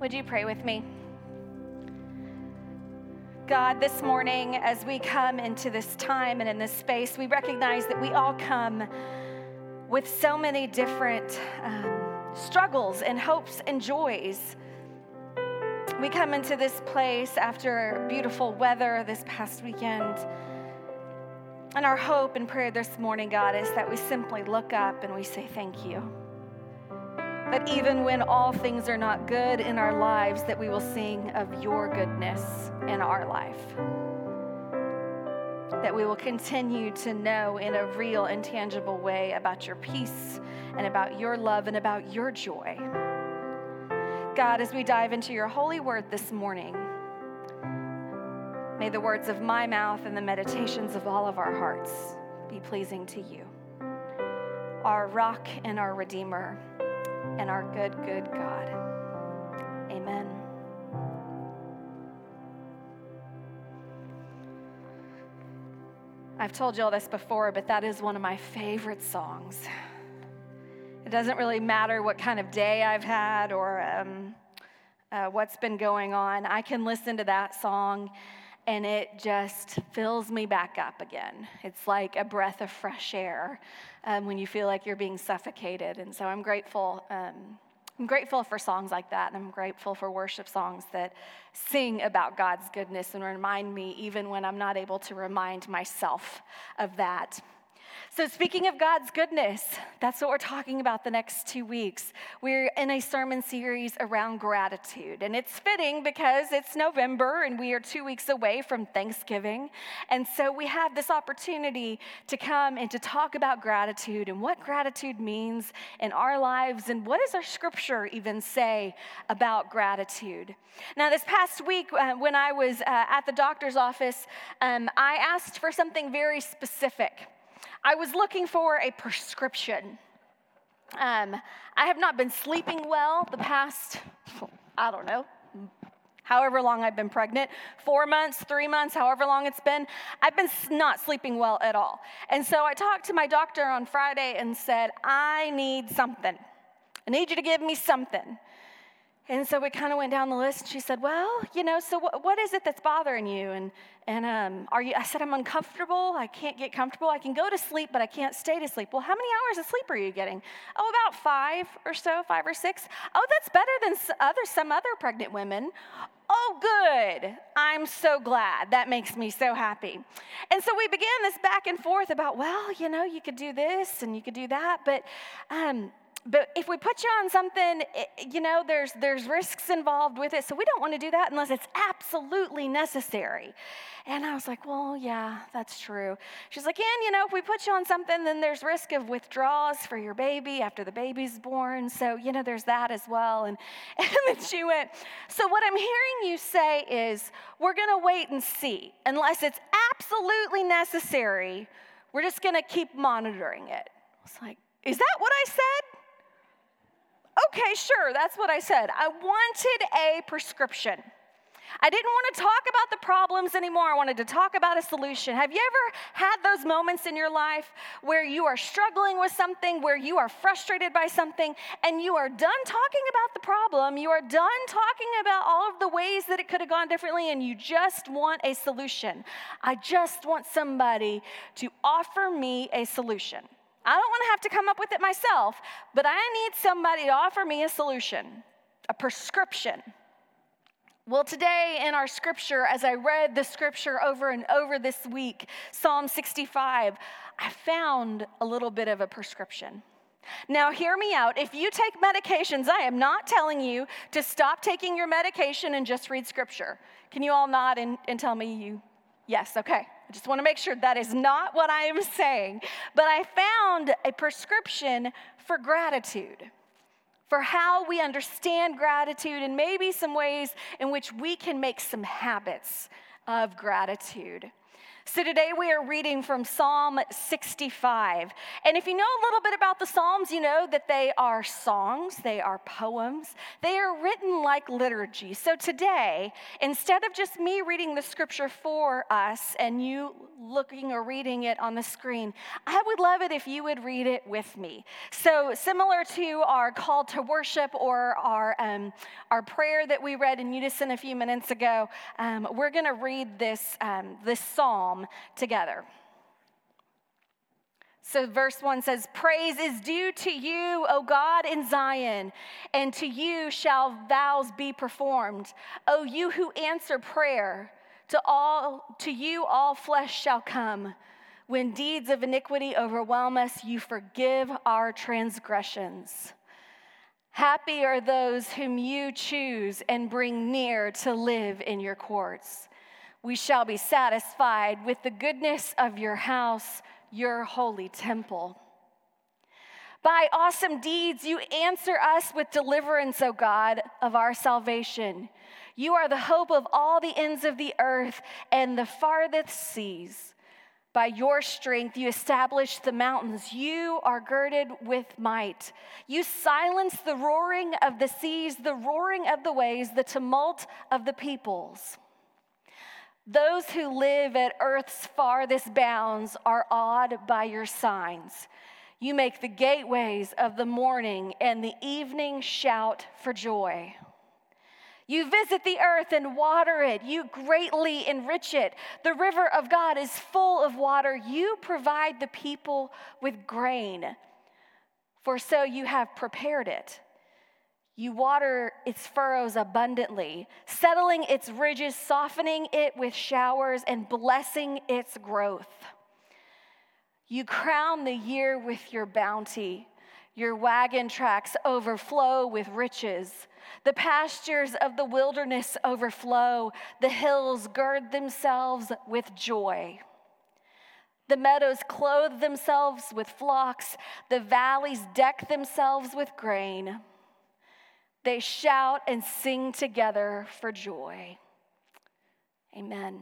Would you pray with me? God, this morning, as we come into this time and in this space, we recognize that we all come with so many different um, struggles and hopes and joys. We come into this place after beautiful weather this past weekend. And our hope and prayer this morning, God, is that we simply look up and we say thank you that even when all things are not good in our lives, that we will sing of your goodness in our life. That we will continue to know in a real and tangible way about your peace and about your love and about your joy. God, as we dive into your holy word this morning, may the words of my mouth and the meditations of all of our hearts be pleasing to you, our rock and our redeemer and our good, good God. Amen. I've told you all this before, but that is one of my favorite songs. It doesn't really matter what kind of day I've had or um, uh, what's been going on. I can listen to that song and it just fills me back up again. It's like a breath of fresh air um, when you feel like you're being suffocated. And so I'm grateful. Um, I'm grateful for songs like that, and I'm grateful for worship songs that sing about God's goodness and remind me, even when I'm not able to remind myself of that. So, speaking of God's goodness, that's what we're talking about the next two weeks. We're in a sermon series around gratitude, and it's fitting because it's November and we are two weeks away from Thanksgiving. And so, we have this opportunity to come and to talk about gratitude and what gratitude means in our lives, and what does our scripture even say about gratitude. Now, this past week, uh, when I was uh, at the doctor's office, um, I asked for something very specific. I was looking for a prescription. Um, I have not been sleeping well the past, I don't know, however long I've been pregnant four months, three months, however long it's been. I've been not sleeping well at all. And so I talked to my doctor on Friday and said, I need something. I need you to give me something. And so we kind of went down the list. And she said, "Well, you know, so what, what is it that's bothering you?" And and um, are you? I said, "I'm uncomfortable. I can't get comfortable. I can go to sleep, but I can't stay to sleep." Well, how many hours of sleep are you getting? Oh, about five or so, five or six. Oh, that's better than other some other pregnant women. Oh, good. I'm so glad. That makes me so happy. And so we began this back and forth about, well, you know, you could do this and you could do that, but um, but if we put you on something, eh, you know, there's, there's risks involved with it. So we don't want to do that unless it's absolutely necessary. And I was like, well, yeah, that's true. She's like, and, you know, if we put you on something, then there's risk of withdrawals for your baby after the baby's born. So, you know, there's that as well. And, and then she went, so what I'm hearing you say is we're going to wait and see. Unless it's absolutely necessary, we're just going to keep monitoring it. I was like, is that what I said? Okay, sure, that's what I said. I wanted a prescription. I didn't want to talk about the problems anymore. I wanted to talk about a solution. Have you ever had those moments in your life where you are struggling with something, where you are frustrated by something, and you are done talking about the problem? You are done talking about all of the ways that it could have gone differently, and you just want a solution. I just want somebody to offer me a solution. I don't want to have to come up with it myself, but I need somebody to offer me a solution, a prescription. Well, today in our scripture, as I read the scripture over and over this week, Psalm 65, I found a little bit of a prescription. Now, hear me out. If you take medications, I am not telling you to stop taking your medication and just read scripture. Can you all nod and, and tell me you? Yes, okay. I just want to make sure that is not what I am saying. But I found a prescription for gratitude, for how we understand gratitude, and maybe some ways in which we can make some habits of gratitude. So today we are reading from Psalm 65. And if you know a little bit about the Psalms, you know that they are songs, they are poems, they are written like liturgy. So today, instead of just me reading the scripture for us and you looking or reading it on the screen, I would love it if you would read it with me. So, similar to our call to worship or our, um, our prayer that we read in unison a few minutes ago, um, we're going to read this, um, this psalm together. So, verse 1 says, Praise is due to you, O God, in Zion, and to you shall vows be performed. O you who answer prayer, to, all, to you all flesh shall come. When deeds of iniquity overwhelm us, you forgive our transgressions. Happy are those whom you choose and bring near to live in your courts. We shall be satisfied with the goodness of your house, your holy temple. By awesome deeds, you answer us with deliverance, O God, of our salvation. You are the hope of all the ends of the earth and the farthest seas. By your strength, you establish the mountains. You are girded with might. You silence the roaring of the seas, the roaring of the waves, the tumult of the peoples. Those who live at earth's farthest bounds are awed by your signs. You make the gateways of the morning and the evening shout for joy. You visit the earth and water it. You greatly enrich it. The river of God is full of water. You provide the people with grain, for so you have prepared it. You water its furrows abundantly, settling its ridges, softening it with showers, and blessing its growth. You crown the year with your bounty. Your wagon tracks overflow with riches. The pastures of the wilderness overflow. The hills gird themselves with joy. The meadows clothe themselves with flocks. The valleys deck themselves with grain. They shout and sing together for joy. Amen.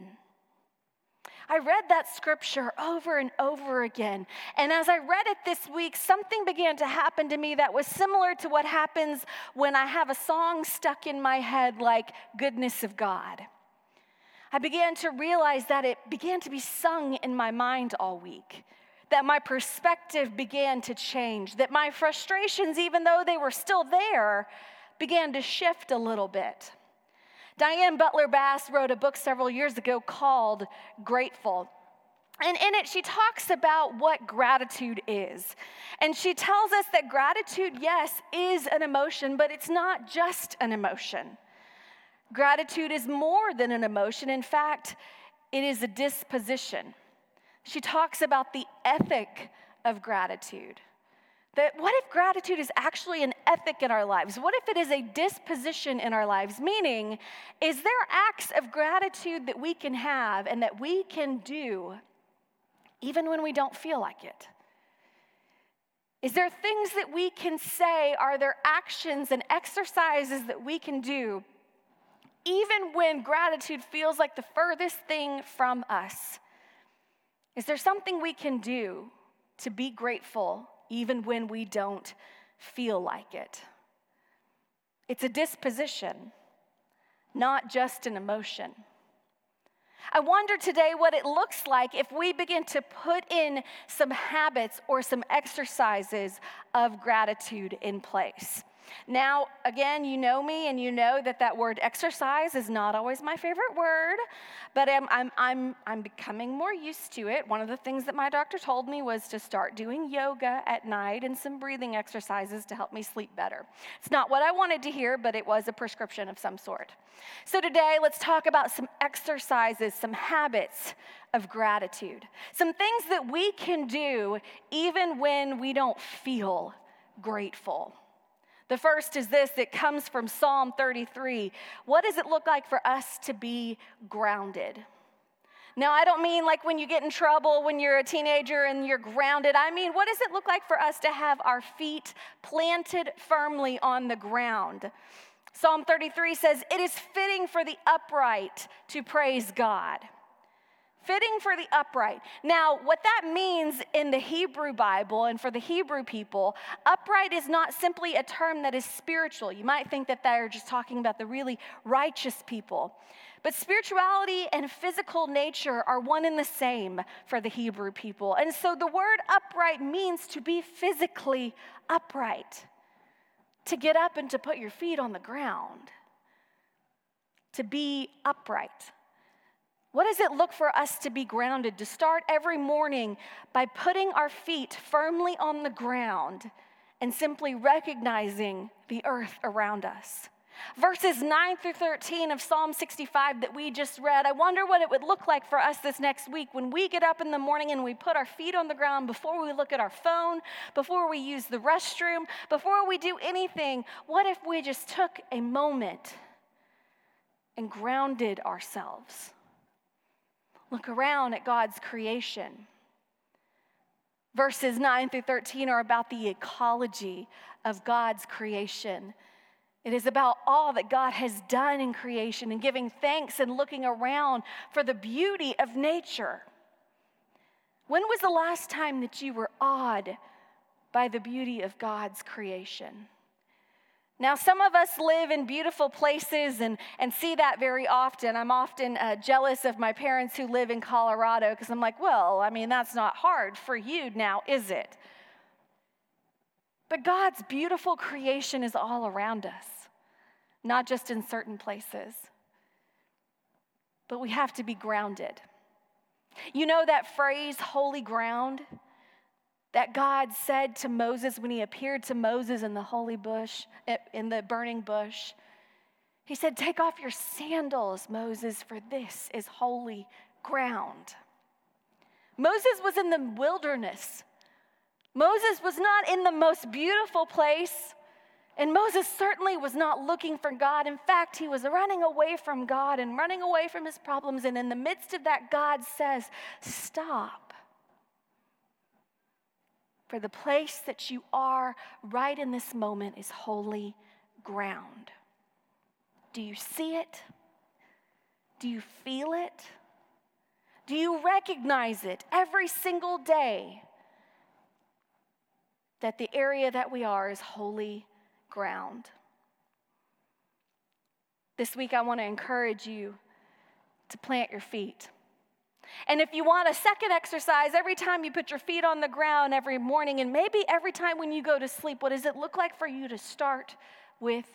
I read that scripture over and over again. And as I read it this week, something began to happen to me that was similar to what happens when I have a song stuck in my head like Goodness of God. I began to realize that it began to be sung in my mind all week. That my perspective began to change, that my frustrations, even though they were still there, began to shift a little bit. Diane Butler Bass wrote a book several years ago called Grateful. And in it, she talks about what gratitude is. And she tells us that gratitude, yes, is an emotion, but it's not just an emotion. Gratitude is more than an emotion. In fact, it is a disposition. She talks about the ethic of gratitude. That what if gratitude is actually an ethic in our lives? What if it is a disposition in our lives? Meaning, is there acts of gratitude that we can have and that we can do even when we don't feel like it? Is there things that we can say? Are there actions and exercises that we can do even when gratitude feels like the furthest thing from us? Is there something we can do to be grateful even when we don't feel like it. It's a disposition, not just an emotion. I wonder today what it looks like if we begin to put in some habits or some exercises of gratitude in place. Now, again, you know me and you know that that word exercise is not always my favorite word, but I'm, I'm, I'm, I'm becoming more used to it. One of the things that my doctor told me was to start doing yoga at night and some breathing exercises to help me sleep better. It's not what I wanted to hear, but it was a prescription of some sort. So today, let's talk about some exercises, some habits of gratitude, some things that we can do even when we don't feel grateful. The first is this it comes from Psalm 33. What does it look like for us to be grounded? Now, I don't mean like when you get in trouble when you're a teenager and you're grounded. I mean, what does it look like for us to have our feet planted firmly on the ground? Psalm 33 says, It is fitting for the upright to praise God. Fitting for the upright. Now, what that means in the Hebrew Bible and for the Hebrew people, upright is not simply a term that is spiritual. You might think that they're just talking about the really righteous people. But spirituality and physical nature are one and the same for the Hebrew people. And so the word upright means to be physically upright, to get up and to put your feet on the ground, to be upright. What does it look for us to be grounded? To start every morning by putting our feet firmly on the ground and simply recognizing the earth around us. Verses 9 through 13 of Psalm 65 that we just read, I wonder what it would look like for us this next week when we get up in the morning and we put our feet on the ground before we look at our phone, before we use the restroom, before we do anything. What if we just took a moment and grounded ourselves? Look around at God's creation. Verses 9 through 13 are about the ecology of God's creation it is about all that God has done in creation and giving thanks and looking around for the beauty of nature. When was the last time that you were awed by the beauty of God's creation? Now, some of us live in beautiful places and, and see that very often. I'm often uh, jealous of my parents who live in Colorado because I'm like, well, I mean, that's not hard for you now, is it? But God's beautiful creation is all around us not just in certain places. But we have to be grounded. You know that phrase, holy ground, that God said to Moses when he appeared to Moses in the holy bush, eh, in the burning bush? He said, Take off your sandals, Moses, for this is holy ground. Moses was in the wilderness. Moses was not in the most beautiful place. And Moses certainly was not looking for God. In fact, he was running away from God and running away from his problems. And in the midst of that, God says, Stop. For the place that you are right in this moment is holy ground. Do you see it? Do you feel it? Do you recognize it every single day that the area that we are is holy ground. This week, I want to encourage you to plant your feet. And if you want a second exercise, every time you put your feet on the ground every morning, and maybe every time when you go to sleep, what does it look like for you to start with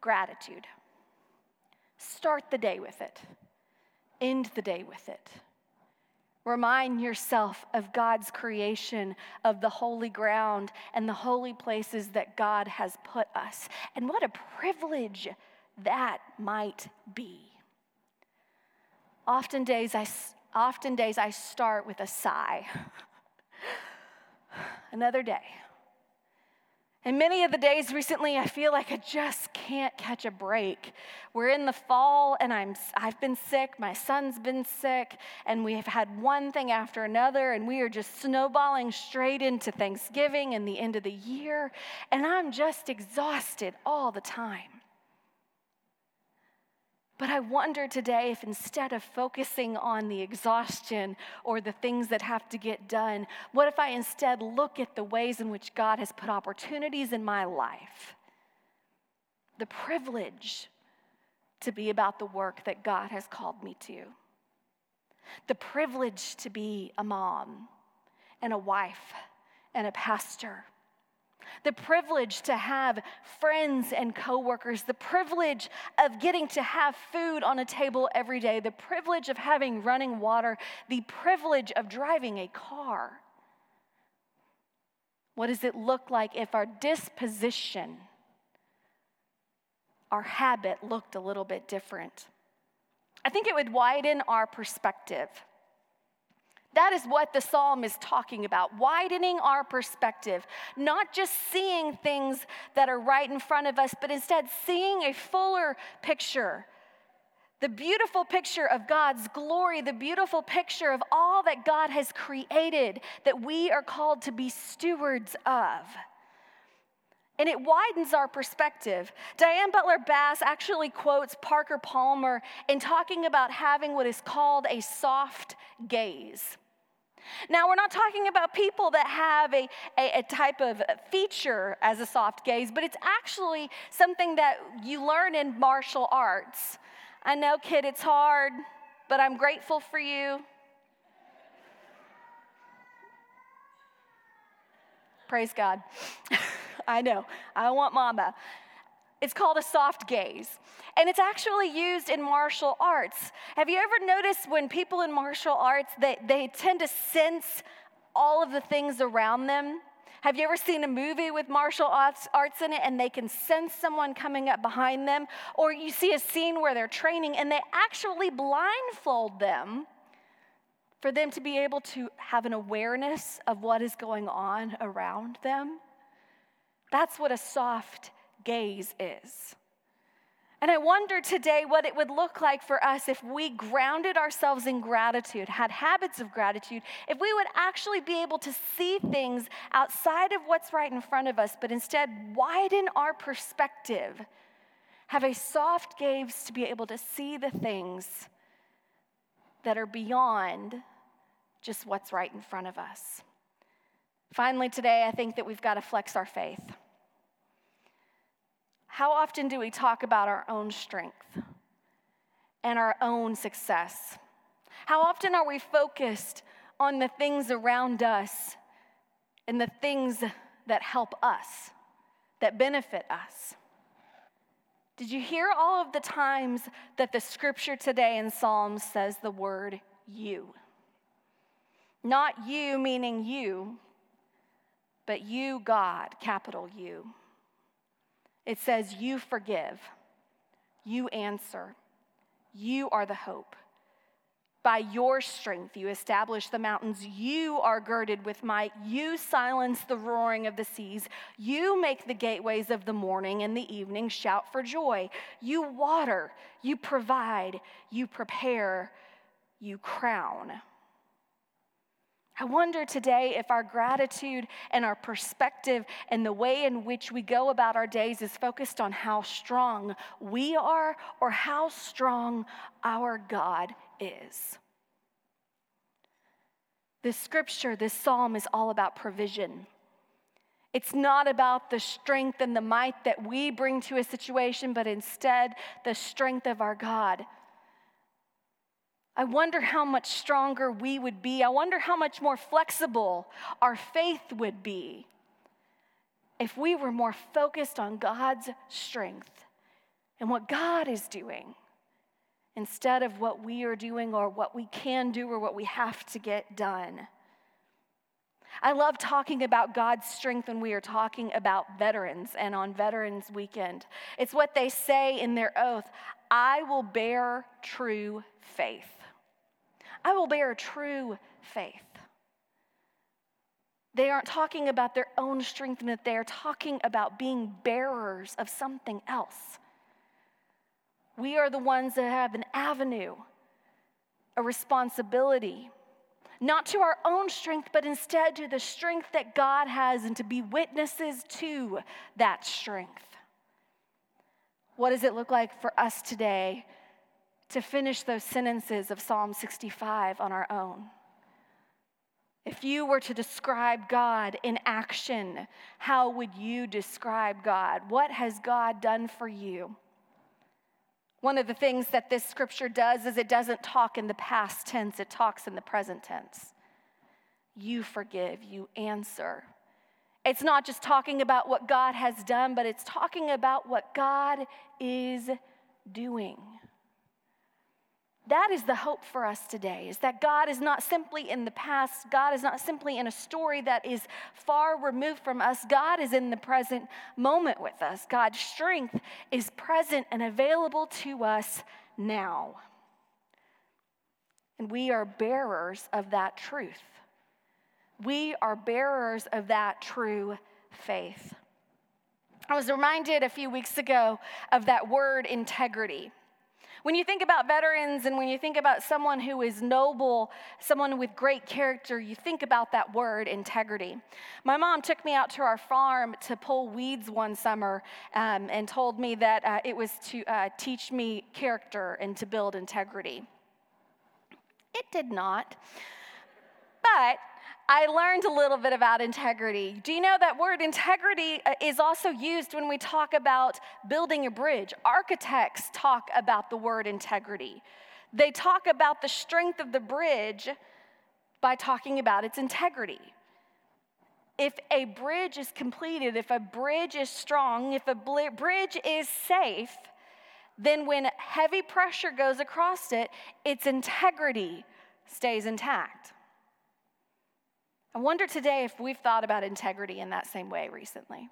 gratitude? Start the day with it, end the day with it. Remind yourself of God's creation, of the holy ground and the holy places that God has put us. And what a privilege that might be. Often days I, often days I start with a sigh. Another day. And many of the days recently, I feel like I just can't catch a break. We're in the fall, and I'm, I've been sick, my son's been sick, and we have had one thing after another, and we are just snowballing straight into Thanksgiving and the end of the year, and I'm just exhausted all the time. But I wonder today if instead of focusing on the exhaustion or the things that have to get done, what if I instead look at the ways in which God has put opportunities in my life? The privilege to be about the work that God has called me to. The privilege to be a mom and a wife and a pastor the privilege to have friends and coworkers, the privilege of getting to have food on a table every day, the privilege of having running water, the privilege of driving a car. What does it look like if our disposition, our habit looked a little bit different? I think it would widen our perspective. That is what the psalm is talking about widening our perspective, not just seeing things that are right in front of us, but instead seeing a fuller picture. The beautiful picture of God's glory, the beautiful picture of all that God has created that we are called to be stewards of. and it widens our perspective. Diane Butler Bass actually quotes Parker Palmer in talking about having what is called a soft gaze. Now, we're not talking about people that have a, a, a, type of feature as a soft gaze, but it's actually something that you learn in martial arts. I know, kid, it's hard, but I'm grateful for you. Praise God. I know. I want mama. It's called a soft gaze. And it's actually used in martial arts. Have you ever noticed when people in martial arts, they, they tend to sense all of the things around them? Have you ever seen a movie with martial arts, arts in it and they can sense someone coming up behind them? Or you see a scene where they're training and they actually blindfold them for them to be able to have an awareness of what is going on around them? That's what a soft gaze is. And I wonder today what it would look like for us if we grounded ourselves in gratitude, had habits of gratitude, if we would actually be able to see things outside of what's right in front of us, but instead widen our perspective, have a soft gaze to be able to see the things that are beyond just what's right in front of us. Finally, today, I think that we've got to flex our faith. How often do we talk about our own strength and our own success? How often are we focused on the things around us and the things that help us, that benefit us? Did you hear all of the times that the scripture today in Psalms says the word you? Not you meaning you, but you, God, capital U. It says, You forgive, you answer, you are the hope. By your strength, you establish the mountains. You are girded with might. You silence the roaring of the seas. You make the gateways of the morning and the evening shout for joy. You water, you provide, you prepare, you crown. I wonder today if our gratitude and our perspective and the way in which we go about our days is focused on how strong we are or how strong our God is. This scripture, this psalm is all about provision. It's not about the strength and the might that we bring to a situation, but instead the strength of our God I wonder how much stronger we would be. I wonder how much more flexible our faith would be if we were more focused on God's strength and what God is doing instead of what we are doing or what we can do or what we have to get done. I love talking about God's strength when we are talking about veterans and on Veterans Weekend. It's what they say in their oath I will bear true faith. I will bear true faith. They aren't talking about their own strength, but they are talking about being bearers of something else. We are the ones that have an avenue, a responsibility, not to our own strength, but instead to the strength that God has and to be witnesses to that strength. What does it look like for us today to finish those sentences of Psalm 65 on our own. If you were to describe God in action, how would you describe God? What has God done for you? One of the things that this scripture does is it doesn't talk in the past tense, it talks in the present tense. You forgive, you answer. It's not just talking about what God has done, but it's talking about what God is doing. That is the hope for us today is that God is not simply in the past. God is not simply in a story that is far removed from us. God is in the present moment with us. God's strength is present and available to us now. And we are bearers of that truth. We are bearers of that true faith. I was reminded a few weeks ago of that word integrity. When you think about veterans and when you think about someone who is noble, someone with great character, you think about that word, integrity. My mom took me out to our farm to pull weeds one summer um, and told me that uh, it was to uh, teach me character and to build integrity. It did not. But I learned a little bit about integrity. Do you know that word integrity uh, is also used when we talk about building a bridge? Architects talk about the word integrity. They talk about the strength of the bridge by talking about its integrity. If a bridge is completed, if a bridge is strong, if a bridge is safe, then when heavy pressure goes across it, its integrity stays intact. I wonder today if we've thought about integrity in that same way recently.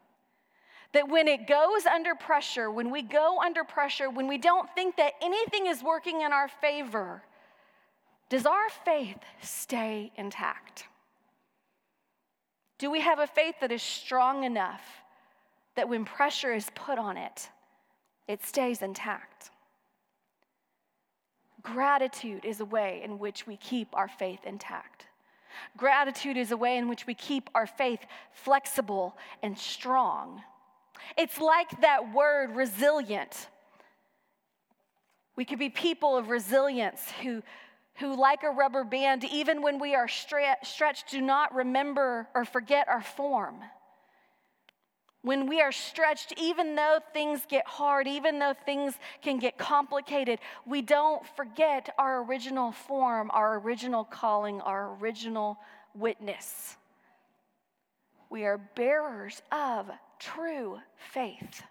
That when it goes under pressure, when we go under pressure, when we don't think that anything is working in our favor, does our faith stay intact? Do we have a faith that is strong enough that when pressure is put on it, it stays intact? Gratitude is a way in which we keep our faith intact. Gratitude is a way in which we keep our faith flexible and strong. It's like that word resilient. We could be people of resilience who, who like a rubber band, even when we are stre- stretched, do not remember or forget our form when we are stretched, even though things get hard, even though things can get complicated, we don't forget our original form, our original calling, our original witness. We are bearers of true faith.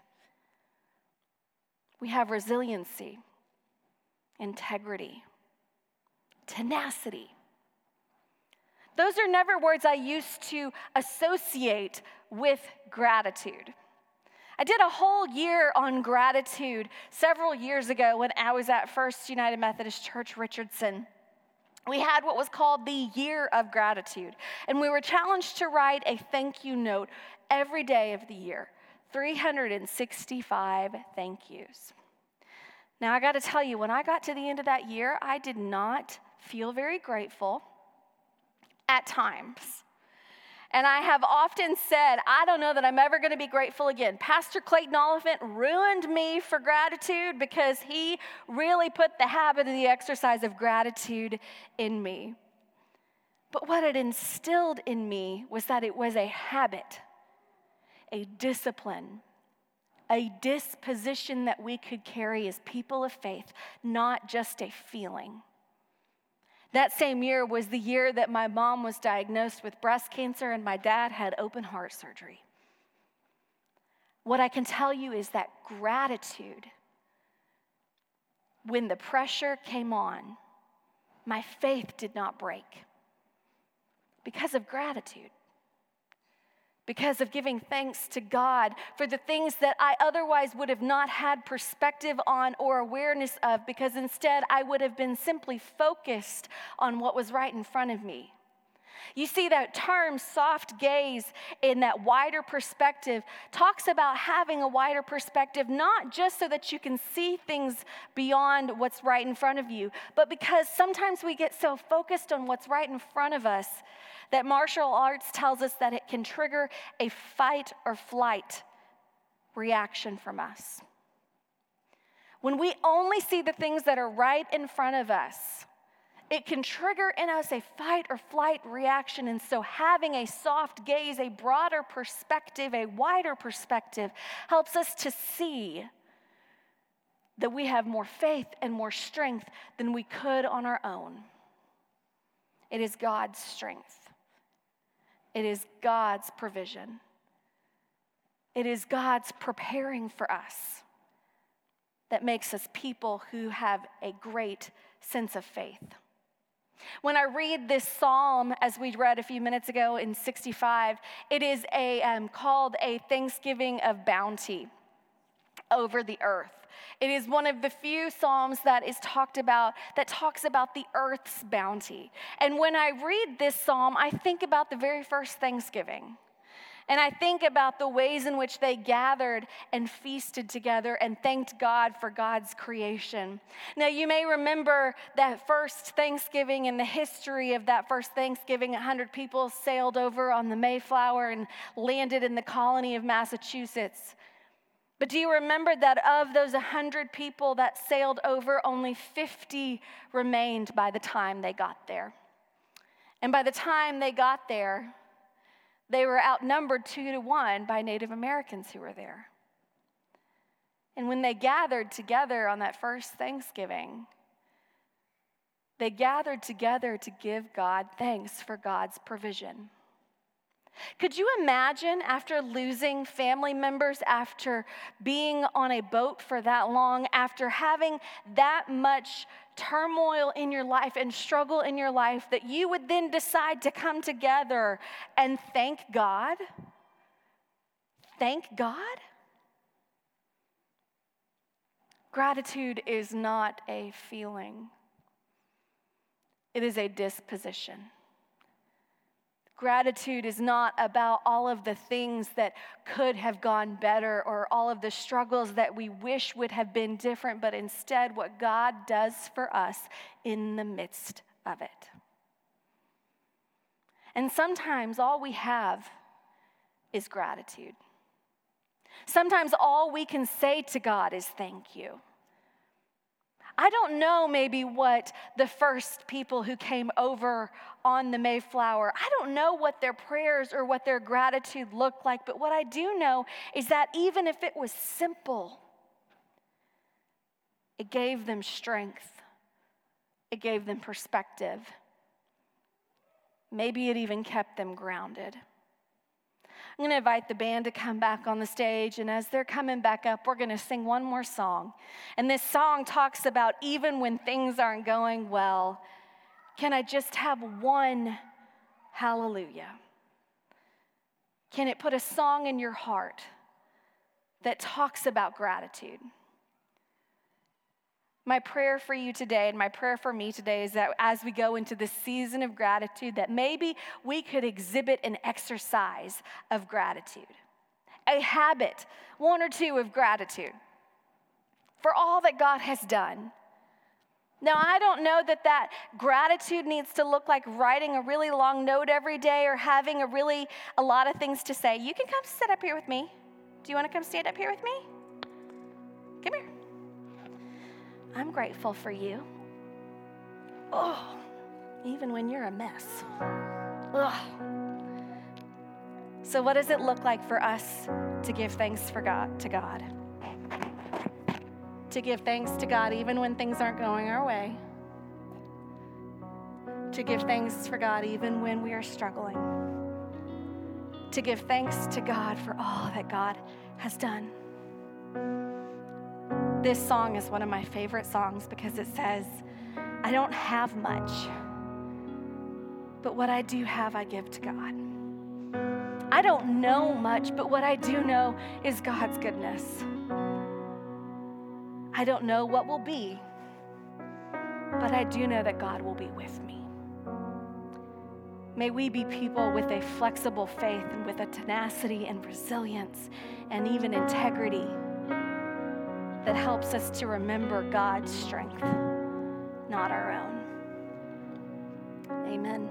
We have resiliency, integrity, tenacity. Those are never words I used to associate with gratitude. I did a whole year on gratitude several years ago when I was at First United Methodist Church Richardson. We had what was called the Year of Gratitude, and we were challenged to write a thank you note every day of the year 365 thank yous. Now, I got to tell you, when I got to the end of that year, I did not feel very grateful at times. And I have often said, I don't know that I'm ever going to be grateful again. Pastor Clayton Oliphant ruined me for gratitude because he really put the habit and the exercise of gratitude in me. But what it instilled in me was that it was a habit, a discipline, a disposition that we could carry as people of faith, not just a feeling. That same year was the year that my mom was diagnosed with breast cancer and my dad had open heart surgery. What I can tell you is that gratitude, when the pressure came on, my faith did not break because of gratitude because of giving thanks to God for the things that I otherwise would have not had perspective on or awareness of, because instead I would have been simply focused on what was right in front of me. You see, that term, soft gaze, in that wider perspective, talks about having a wider perspective, not just so that you can see things beyond what's right in front of you, but because sometimes we get so focused on what's right in front of us that martial arts tells us that it can trigger a fight or flight reaction from us. When we only see the things that are right in front of us, it can trigger in us a fight or flight reaction. And so, having a soft gaze, a broader perspective, a wider perspective, helps us to see that we have more faith and more strength than we could on our own. It is God's strength. It is God's provision. It is God's preparing for us that makes us people who have a great sense of faith. When I read this psalm, as we read a few minutes ago in 65, it is a, um, called a thanksgiving of bounty over the earth. It is one of the few psalms that is talked about that talks about the earth's bounty. And when I read this psalm, I think about the very first Thanksgiving. And I think about the ways in which they gathered and feasted together and thanked God for God's creation. Now, you may remember that first Thanksgiving in the history of that first Thanksgiving, 100 people sailed over on the Mayflower and landed in the colony of Massachusetts. But do you remember that of those 100 people that sailed over, only 50 remained by the time they got there? And by the time they got there, they were outnumbered two to one by Native Americans who were there. And when they gathered together on that first Thanksgiving, they gathered together to give God thanks for God's provision. Could you imagine after losing family members, after being on a boat for that long, after having that much turmoil in your life and struggle in your life, that you would then decide to come together and thank God? Thank God? Gratitude is not a feeling, it is a disposition. Gratitude is not about all of the things that could have gone better or all of the struggles that we wish would have been different, but instead what God does for us in the midst of it. And sometimes all we have is gratitude. Sometimes all we can say to God is thank you. I don't know maybe what the first people who came over on the Mayflower, I don't know what their prayers or what their gratitude looked like, but what I do know is that even if it was simple, it gave them strength, it gave them perspective. Maybe it even kept them grounded. I'm going to invite the band to come back on the stage. And as they're coming back up, we're going to sing one more song. And this song talks about even when things aren't going well, can I just have one hallelujah? Can it put a song in your heart that talks about gratitude? My prayer for you today and my prayer for me today is that as we go into this season of gratitude, that maybe we could exhibit an exercise of gratitude, a habit, one or two of gratitude for all that God has done. Now, I don't know that that gratitude needs to look like writing a really long note every day or having a really a lot of things to say. You can come sit up here with me. Do you want to come stand up here with me? Come here. I'm grateful for you. Oh, even when you're a mess. Ugh. So, what does it look like for us to give thanks for God to God? To give thanks to God even when things aren't going our way. To give thanks for God even when we are struggling. To give thanks to God for all that God has done. This song is one of my favorite songs because it says, I don't have much, but what I do have, I give to God. I don't know much, but what I do know is God's goodness. I don't know what will be, but I do know that God will be with me. May we be people with a flexible faith and with a tenacity and resilience and even integrity that helps us to remember God's strength, not our own. Amen.